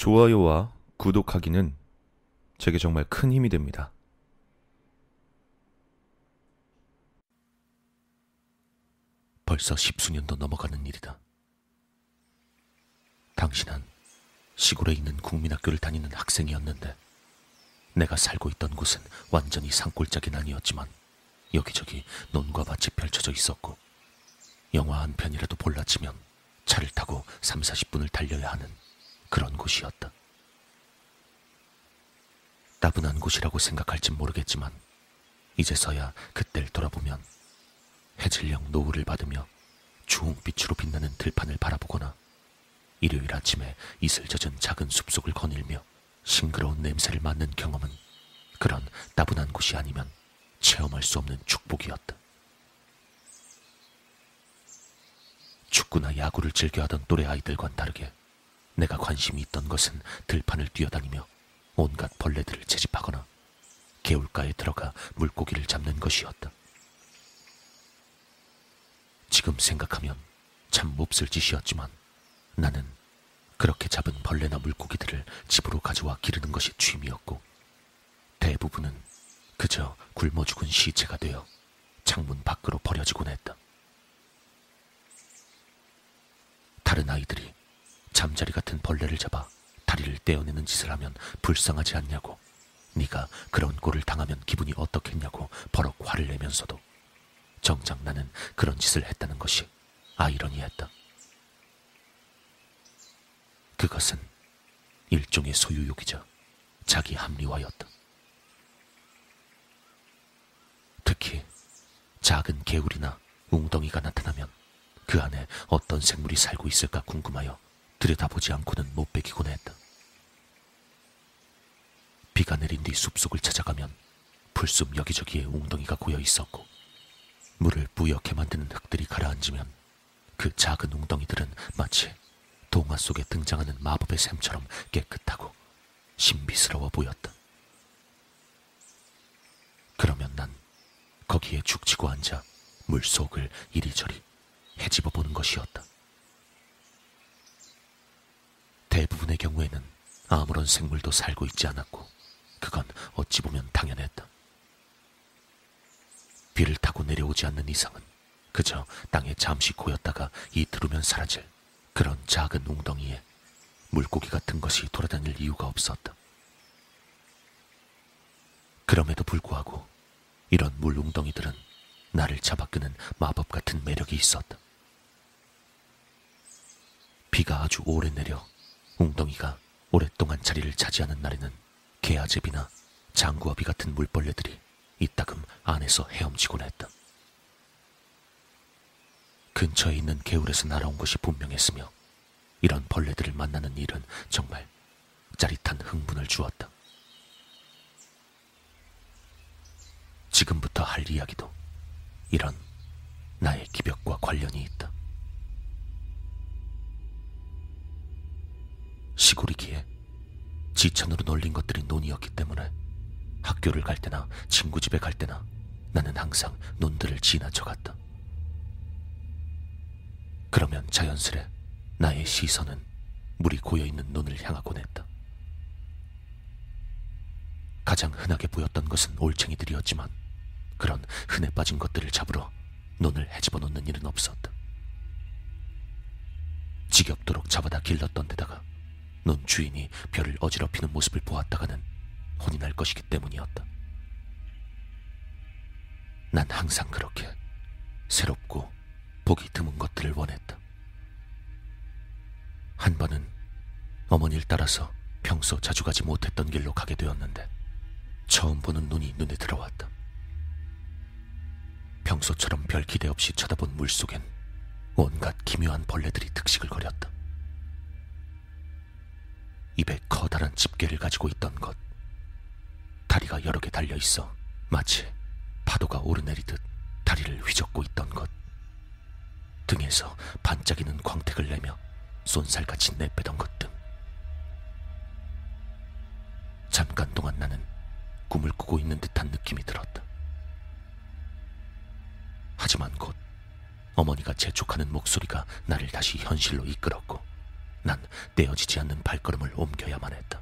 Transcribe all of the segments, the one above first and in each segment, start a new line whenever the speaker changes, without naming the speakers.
좋아요와 구독하기는 제게 정말 큰 힘이 됩니다.
벌써 십수년도 넘어가는 일이다. 당신은 시골에 있는 국민학교를 다니는 학생이었는데 내가 살고 있던 곳은 완전히 산골짜기는 아니었지만 여기저기 논과 밭이 펼쳐져 있었고 영화 한 편이라도 볼라치면 차를 타고 3, 40분을 달려야 하는 그런 곳이었다. 따분한 곳이라고 생각할진 모르겠지만 이제서야 그때를 돌아보면 해질녘 노을을 받으며 주홍빛으로 빛나는 들판을 바라보거나 일요일 아침에 이슬 젖은 작은 숲속을 거닐며 싱그러운 냄새를 맡는 경험은 그런 따분한 곳이 아니면 체험할 수 없는 축복이었다. 축구나 야구를 즐겨하던 또래 아이들과는 다르게 내가 관심이 있던 것은 들판을 뛰어다니며 온갖 벌레들을 채집하거나 개울가에 들어가 물고기를 잡는 것이었다. 지금 생각하면 참 몹쓸 짓이었지만 나는 그렇게 잡은 벌레나 물고기들을 집으로 가져와 기르는 것이 취미였고 대부분은 그저 굶어 죽은 시체가 되어 창문 밖으로 버려지곤 했다. 다른 아이들이 잠자리 같은 벌레를 잡아 다리를 떼어내는 짓을 하면 불쌍하지 않냐고 네가 그런 꼴을 당하면 기분이 어떻겠냐고 버럭 화를 내면서도 정작 나는 그런 짓을 했다는 것이 아이러니했다. 그것은 일종의 소유욕이자 자기 합리화였다. 특히 작은 개울이나 웅덩이가 나타나면 그 안에 어떤 생물이 살고 있을까 궁금하여 들여다보지 않고는 못 베기곤 했다. 비가 내린 뒤 숲속을 찾아가면 풀숲 여기저기에 웅덩이가 고여 있었고 물을 뿌옇게 만드는 흙들이 가라앉으면 그 작은 웅덩이들은 마치 동화 속에 등장하는 마법의 샘처럼 깨끗하고 신비스러워 보였다. 그러면 난 거기에 죽치고 앉아 물속을 이리저리 헤집어 보는 것이었다. 대부분의 경우에는 아무런 생물도 살고 있지 않았고, 그건 어찌 보면 당연했다. 비를 타고 내려오지 않는 이상은 그저 땅에 잠시 고였다가 이틀 후면 사라질 그런 작은 웅덩이에 물고기 같은 것이 돌아다닐 이유가 없었다. 그럼에도 불구하고 이런 물 웅덩이들은 나를 잡아끄는 마법 같은 매력이 있었다. 비가 아주 오래 내려 웅덩이가 오랫동안 자리를 차지하는 날에는 개아제비나 장구어비 같은 물벌레들이 이따금 안에서 헤엄치곤 했다. 근처에 있는 개울에서 날아온 것이 분명했으며 이런 벌레들을 만나는 일은 정말 짜릿한 흥분을 주었다. 지금부터 할 이야기도 이런 나의 기벽과 관련이 있다. 시골이기에 지천으로 널린 것들이 논이었기 때문에 학교를 갈 때나 친구 집에 갈 때나 나는 항상 논들을 지나쳐 갔다. 그러면 자연스레 나의 시선은 물이 고여 있는 논을 향하곤 했다. 가장 흔하게 보였던 것은 올챙이들이었지만 그런 흔해 빠진 것들을 잡으러 논을 헤집어 놓는 일은 없었다. 지겹도록 잡아다 길렀던 데다가 논 주인이 별을 어지럽히는 모습을 보았다가는 혼이 날 것이기 때문이었다. 난 항상 그렇게 새롭고 보기 드문 것들을 원했다. 한 번은 어머니를 따라서 평소 자주 가지 못했던 길로 가게 되었는데 처음 보는 눈이 눈에 들어왔다. 평소처럼 별 기대 없이 쳐다본 물속엔 온갖 기묘한 벌레들이 득식을 거렸다. 입에 커다란 집게를 가지고 있던 것. 다리가 여러 개 달려 있어 마치 파도가 오르내리듯 다리를 휘젓고 있던 것. 등에서 반짝이는 광택을 내며 쏜살같이 내빼던 것 등. 잠깐 동안 나는 꿈을 꾸고 있는 듯한 느낌이 들었다. 하지만 곧 어머니가 재촉하는 목소리가 나를 다시 현실로 이끌었고 난 떼어지지 않는 발걸음을 옮겨야만 했다.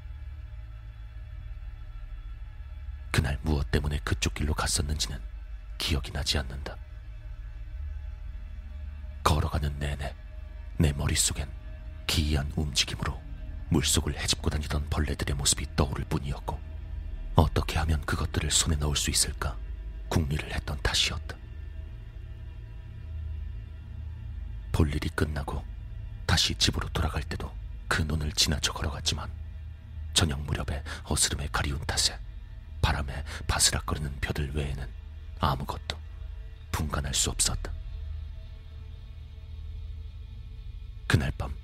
그날 무엇 때문에 그쪽 길로 갔었는지는 기억이 나지 않는다. 걸어가는 내내 내 머릿속엔 기이한 움직임으로 물속을 헤집고 다니던 벌레들의 모습이 떠오를 뿐이었고 어떻게 하면 그것들을 손에 넣을 수 있을까 궁리를 했던 탓이었다. 볼일이 끝나고 다시 집으로 돌아갈 때도 그 눈을 지나쳐 걸어갔지만 저녁 무렵에 어스름에 가리운 탓에 바람에 바스락거리는 벼들 외에는 아무것도 분간할 수 없었다. 그날 밤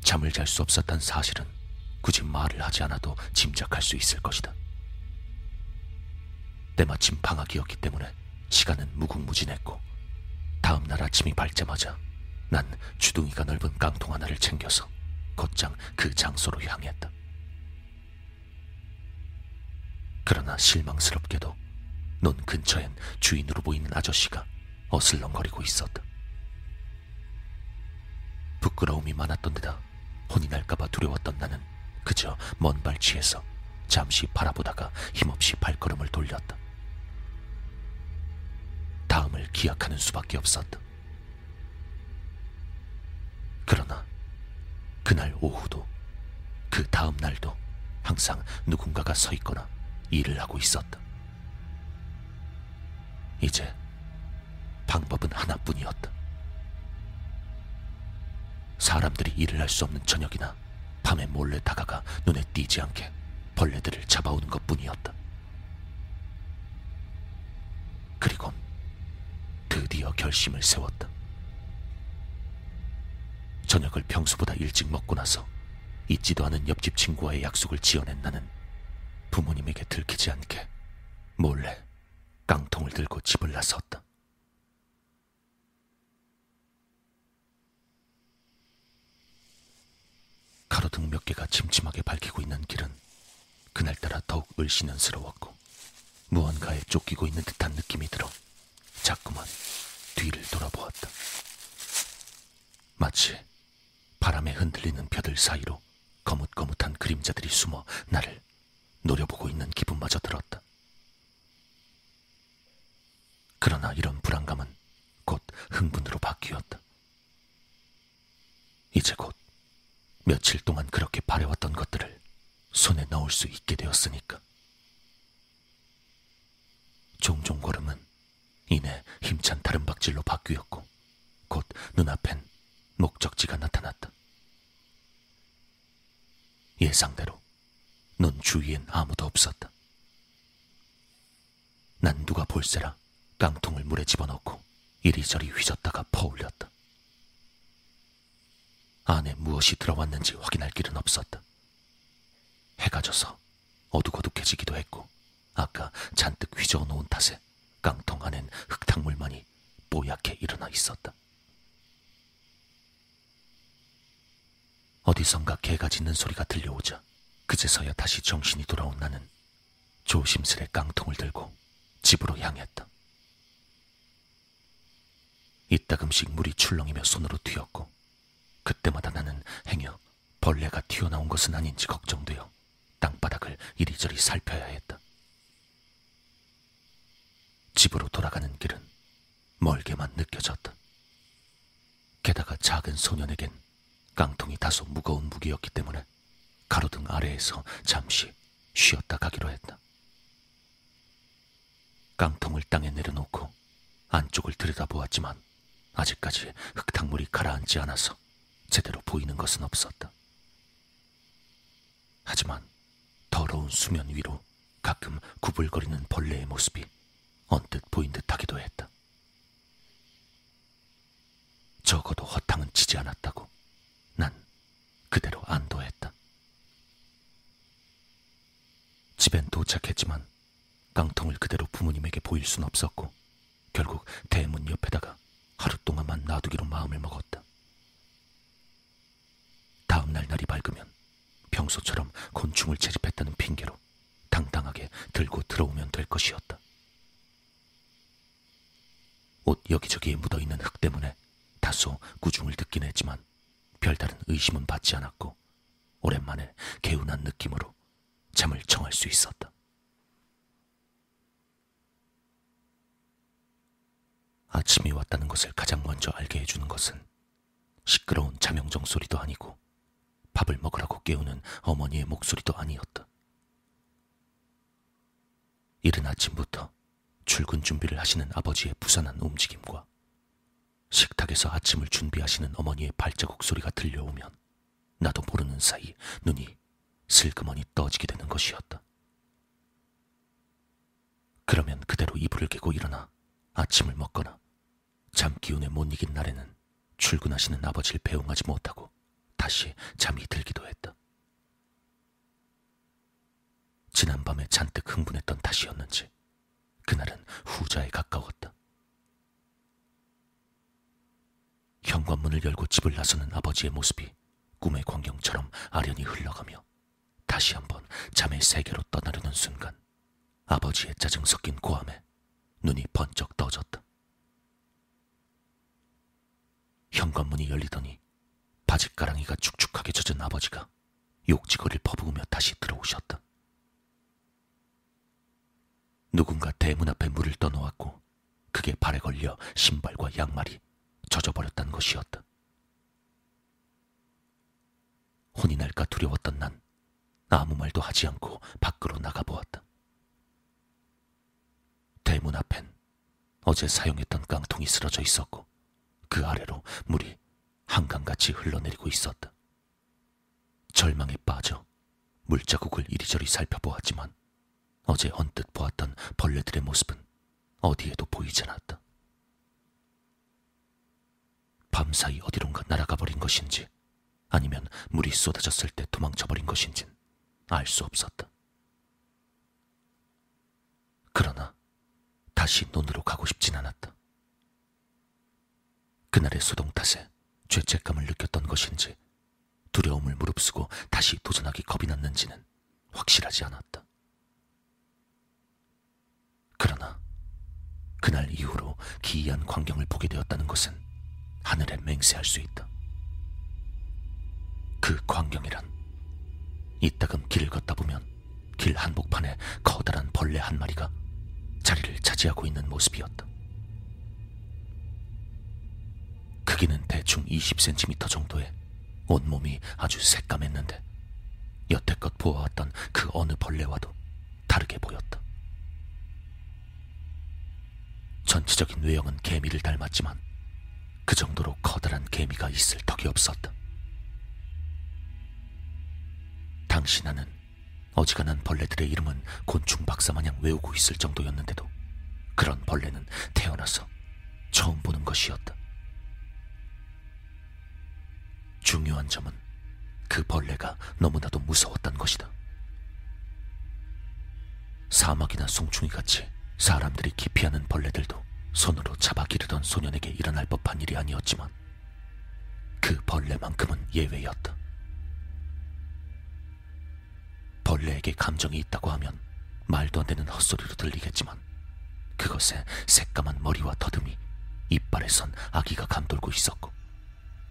잠을 잘 수 없었던 사실은 굳이 말을 하지 않아도 짐작할 수 있을 것이다. 때마침 방학이었기 때문에 시간은 무궁무진했고 다음 날 아침이 밝자마자 난 주둥이가 넓은 깡통 하나를 챙겨서 곧장 그 장소로 향했다. 그러나 실망스럽게도 논 근처엔 주인으로 보이는 아저씨가 어슬렁거리고 있었다. 부끄러움이 많았던 데다 혼이 날까봐 두려웠던 나는 그저 먼 발치에서 잠시 바라보다가 힘없이 발걸음을 돌렸다. 다음을 기약하는 수밖에 없었다. 그러나 그날 오후도 그 다음 날도 항상 누군가가 서 있거나 일을 하고 있었다. 이제 방법은 하나뿐이었다. 사람들이 일을 할 수 없는 저녁이나 밤에 몰래 다가가 눈에 띄지 않게 벌레들을 잡아오는 것 뿐이었다. 그리곤 드디어 결심을 세웠다. 저녁을 평소보다 일찍 먹고 나서 잊지도 않은 옆집 친구와의 약속을 지어낸 나는 부모님에게 들키지 않게 몰래 깡통을 들고 집을 나섰다. 가로등 몇 개가 침침하게 밝히고 있는 길은 그날따라 더욱 을씨년스러웠고 무언가에 쫓기고 있는 듯한 느낌이 들어 자꾸만 뒤를 돌아보았다. 마치 바람에 흔들리는 벼들 사이로 거뭇거뭇한 그림자들이 숨어 나를 노려보고 있는 기분마저 들었다. 그러나 이런 불안감은 곧 흥분으로 바뀌었다. 이제 곧 며칠 동안 그렇게 바래왔던 것들을 손에 넣을 수 있게 되었으니까. 종종 걸음은 이내 힘찬 다른 박질로 바뀌었고 곧 눈앞엔 목적지가 나타났다. 예상대로 넌 주위엔 아무도 없었다. 난 누가 볼세라 깡통을 물에 집어넣고 이리저리 휘젓다가 퍼올렸다. 안에 무엇이 들어왔는지 확인할 길은 없었다. 해가 져서 어둑어둑해지기도 했고 아까 잔뜩 휘저어 놓은 탓에 깡통 안엔 흙탕물만이 뽀얗게 일어나 있었다. 어디선가 개가 짖는 소리가 들려오자 그제서야 다시 정신이 돌아온 나는 조심스레 깡통을 들고 집으로 향했다. 이따금씩 물이 출렁이며 손으로 튀었고 그때마다 나는 행여 벌레가 튀어나온 것은 아닌지 걱정되어 땅바닥을 이리저리 살펴야 했다. 집으로 돌아가는 길은 멀게만 느껴졌다. 게다가 작은 소년에겐 깡통이 다소 무거운 무기였기 때문에 가로등 아래에서 잠시 쉬었다 가기로 했다. 깡통을 땅에 내려놓고 안쪽을 들여다보았지만 아직까지 흙탕물이 가라앉지 않아서 제대로 보이는 것은 없었다. 하지만 더러운 수면 위로 가끔 구불거리는 벌레의 모습이 언뜻 보인 듯 하기도 했다. 적어도 허탕은 치지 않았다고 난 그대로 안도했다. 집엔 도착했지만 깡통을 그대로 부모님에게 보일 순 없었고 결국 대문 옆에다가 하루 동안만 놔두기로 마음을 먹었다. 다음 날 날이 밝으면 평소처럼 곤충을 채집했다는 핑계로 당당하게 들고 들어오면 될 것이었다. 옷 여기저기에 묻어있는 흙 때문에 다소 구중을 듣긴 했지만 별다른 의심은 받지 않았고 오랜만에 개운한 느낌으로 잠을 청할 수 있었다. 아침이 왔다는 것을 가장 먼저 알게 해주는 것은 시끄러운 자명정 소리도 아니고 밥을 먹으라고 깨우는 어머니의 목소리도 아니었다. 이른 아침부터 출근 준비를 하시는 아버지의 부산한 움직임과 식탁에서 아침을 준비하시는 어머니의 발자국 소리가 들려오면 나도 모르는 사이 눈이 슬그머니 떠지게 되는 것이었다. 그러면 그대로 이불을 깨고 일어나 아침을 먹거나 잠 기운에 못 이긴 날에는 출근하시는 아버지를 배웅하지 못하고 다시 잠이 들기도 했다. 지난밤에 잔뜩 흥분했던 탓이었는지 그날은 후자에 가까웠다. 현관문을 열고 집을 나서는 아버지의 모습이 꿈의 광경처럼 아련히 흘러가며 잠의 세계로 떠나려는 순간 아버지의 짜증 섞인 고함에 눈이 번쩍 떠졌다. 현관문이 열리더니 바짓가랑이가 축축하게 젖은 아버지가 욕지거리를 퍼부으며 다시 들어오셨다. 누군가 대문 앞에 물을 떠놓았고 그게 발에 걸려 신발과 양말이 젖어버렸다는 것이었다. 혼이 날까 두려웠던 난 아무 말도 하지 않고 밖으로 나가보았다. 대문 앞엔 어제 사용했던 깡통이 쓰러져 있었고 그 아래로 물이 한강같이 흘러내리고 있었다. 절망에 빠져 물자국을 이리저리 살펴보았지만 어제 언뜻 보았던 벌레들의 모습은 어디에도 보이지 않았다. 밤사이 어디론가 날아가 버린 것인지 아니면 물이 쏟아졌을 때 도망쳐 버린 것인진 알 수 없었다. 그러나 다시 논으로 가고 싶진 않았다. 그날의 소동 탓에 죄책감을 느꼈던 것인지 두려움을 무릅쓰고 다시 도전하기 겁이 났는지는 확실하지 않았다. 그러나 그날 이후로 기이한 광경을 보게 되었다는 것은 하늘에 맹세할 수 있다. 그 광경이란 이따금 길을 걷다 보면 길 한복판에 커다란 벌레 한 마리가 자리를 차지하고 있는 모습이었다. 크기는 대충 20cm 정도에 온몸이 아주 새까맸는데 여태껏 보아왔던 그 어느 벌레와도 다르게 보였다. 전체적인 외형은 개미를 닮았지만 그 정도로 커다란 개미가 있을 턱이 없었다. 당시 나는 어지간한 벌레들의 이름은 곤충 박사 마냥 외우고 있을 정도였는데도 그런 벌레는 태어나서 처음 보는 것이었다. 중요한 점은 그 벌레가 너무나도 무서웠던 것이다. 사막이나 송충이 같이 사람들이 기피하는 벌레들도 손으로 잡아 기르던 소년에게 일어날 법한 일이 아니었지만 그 벌레만큼은 예외였다. 벌레에게 감정이 있다고 하면 말도 안 되는 헛소리로 들리겠지만 그것에 새까만 머리와 더듬이 이빨에 선 아기가 감돌고 있었고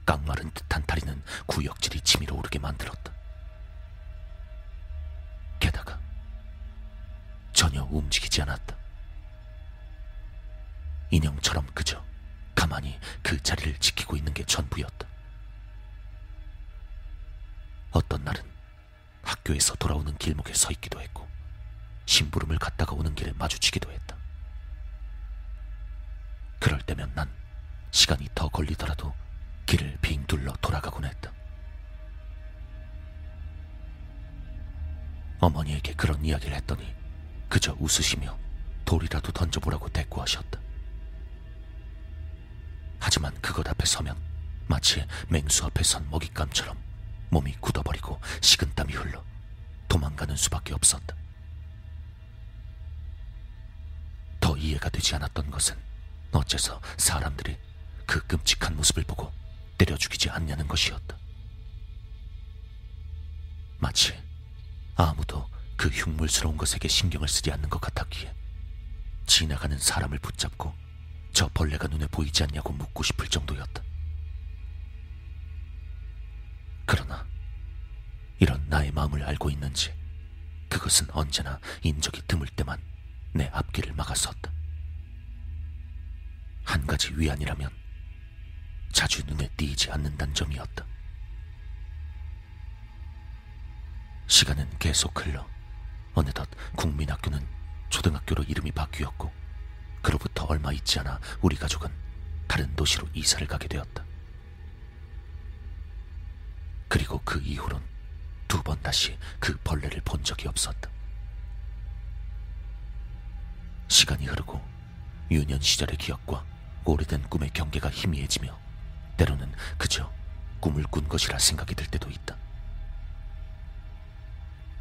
깡마른 듯한 다리는 구역질이 치밀어 오르게 만들었다. 게다가 전혀 움직이지 않았다. 인형처럼 그저 가만히 그 자리를 지키고 있는 게 전부였다. 어떤 날은 학교에서 돌아오는 길목에 서 있기도 했고 심부름을 갔다가 오는 길에 마주치기도 했다. 그럴 때면 난 시간이 더 걸리더라도 길을 빙 둘러 돌아가곤 했다. 어머니에게 그런 이야기를 했더니 그저 웃으시며 돌이라도 던져보라고 대꾸하셨다. 하지만 그것 앞에 서면 마치 맹수 앞에 선 먹잇감처럼 몸이 굳어버리고 식은땀이 흘러 도망가는 수밖에 없었다. 더 이해가 되지 않았던 것은 어째서 사람들이 그 끔찍한 모습을 보고 때려 죽이지 않냐는 것이었다. 마치 아무도 그 흉물스러운 것에게 신경을 쓰지 않는 것 같았기에 지나가는 사람을 붙잡고 저 벌레가 눈에 보이지 않냐고 묻고 싶을 정도였다. 나의 마음을 알고 있는지 그것은 언제나 인적이 드물 때만 내 앞길을 막았었다. 한 가지 위안이라면 자주 눈에 띄지 않는다는 점이었다. 시간은 계속 흘러 어느덧 국민학교는 초등학교로 이름이 바뀌었고 그로부터 얼마 있지 않아 우리 가족은 다른 도시로 이사를 가게 되었다. 그리고 그 이후론 두 번 다시 그 벌레를 본 적이 없었다. 시간이 흐르고 유년 시절의 기억과 오래된 꿈의 경계가 희미해지며 때로는 그저 꿈을 꾼 것이라 생각이 들 때도 있다.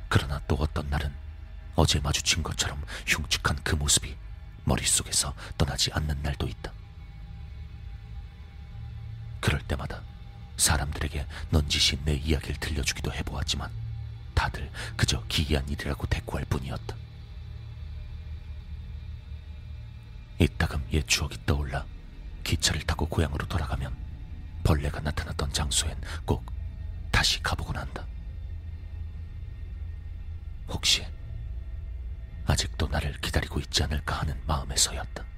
그러나 또 어떤 날은 어제 마주친 것처럼 흉측한 그 모습이 머릿속에서 떠나지 않는 날도 있다. 그럴 때마다 사람들에게 넌지시 내 이야기를 들려주기도 해보았지만 다들 그저 기이한 일이라고 대꾸할 뿐이었다. 이따금 옛 추억이 떠올라 기차를 타고 고향으로 돌아가면 벌레가 나타났던 장소엔 꼭 다시 가보곤 한다. 혹시 아직도 나를 기다리고 있지 않을까 하는 마음에서였다.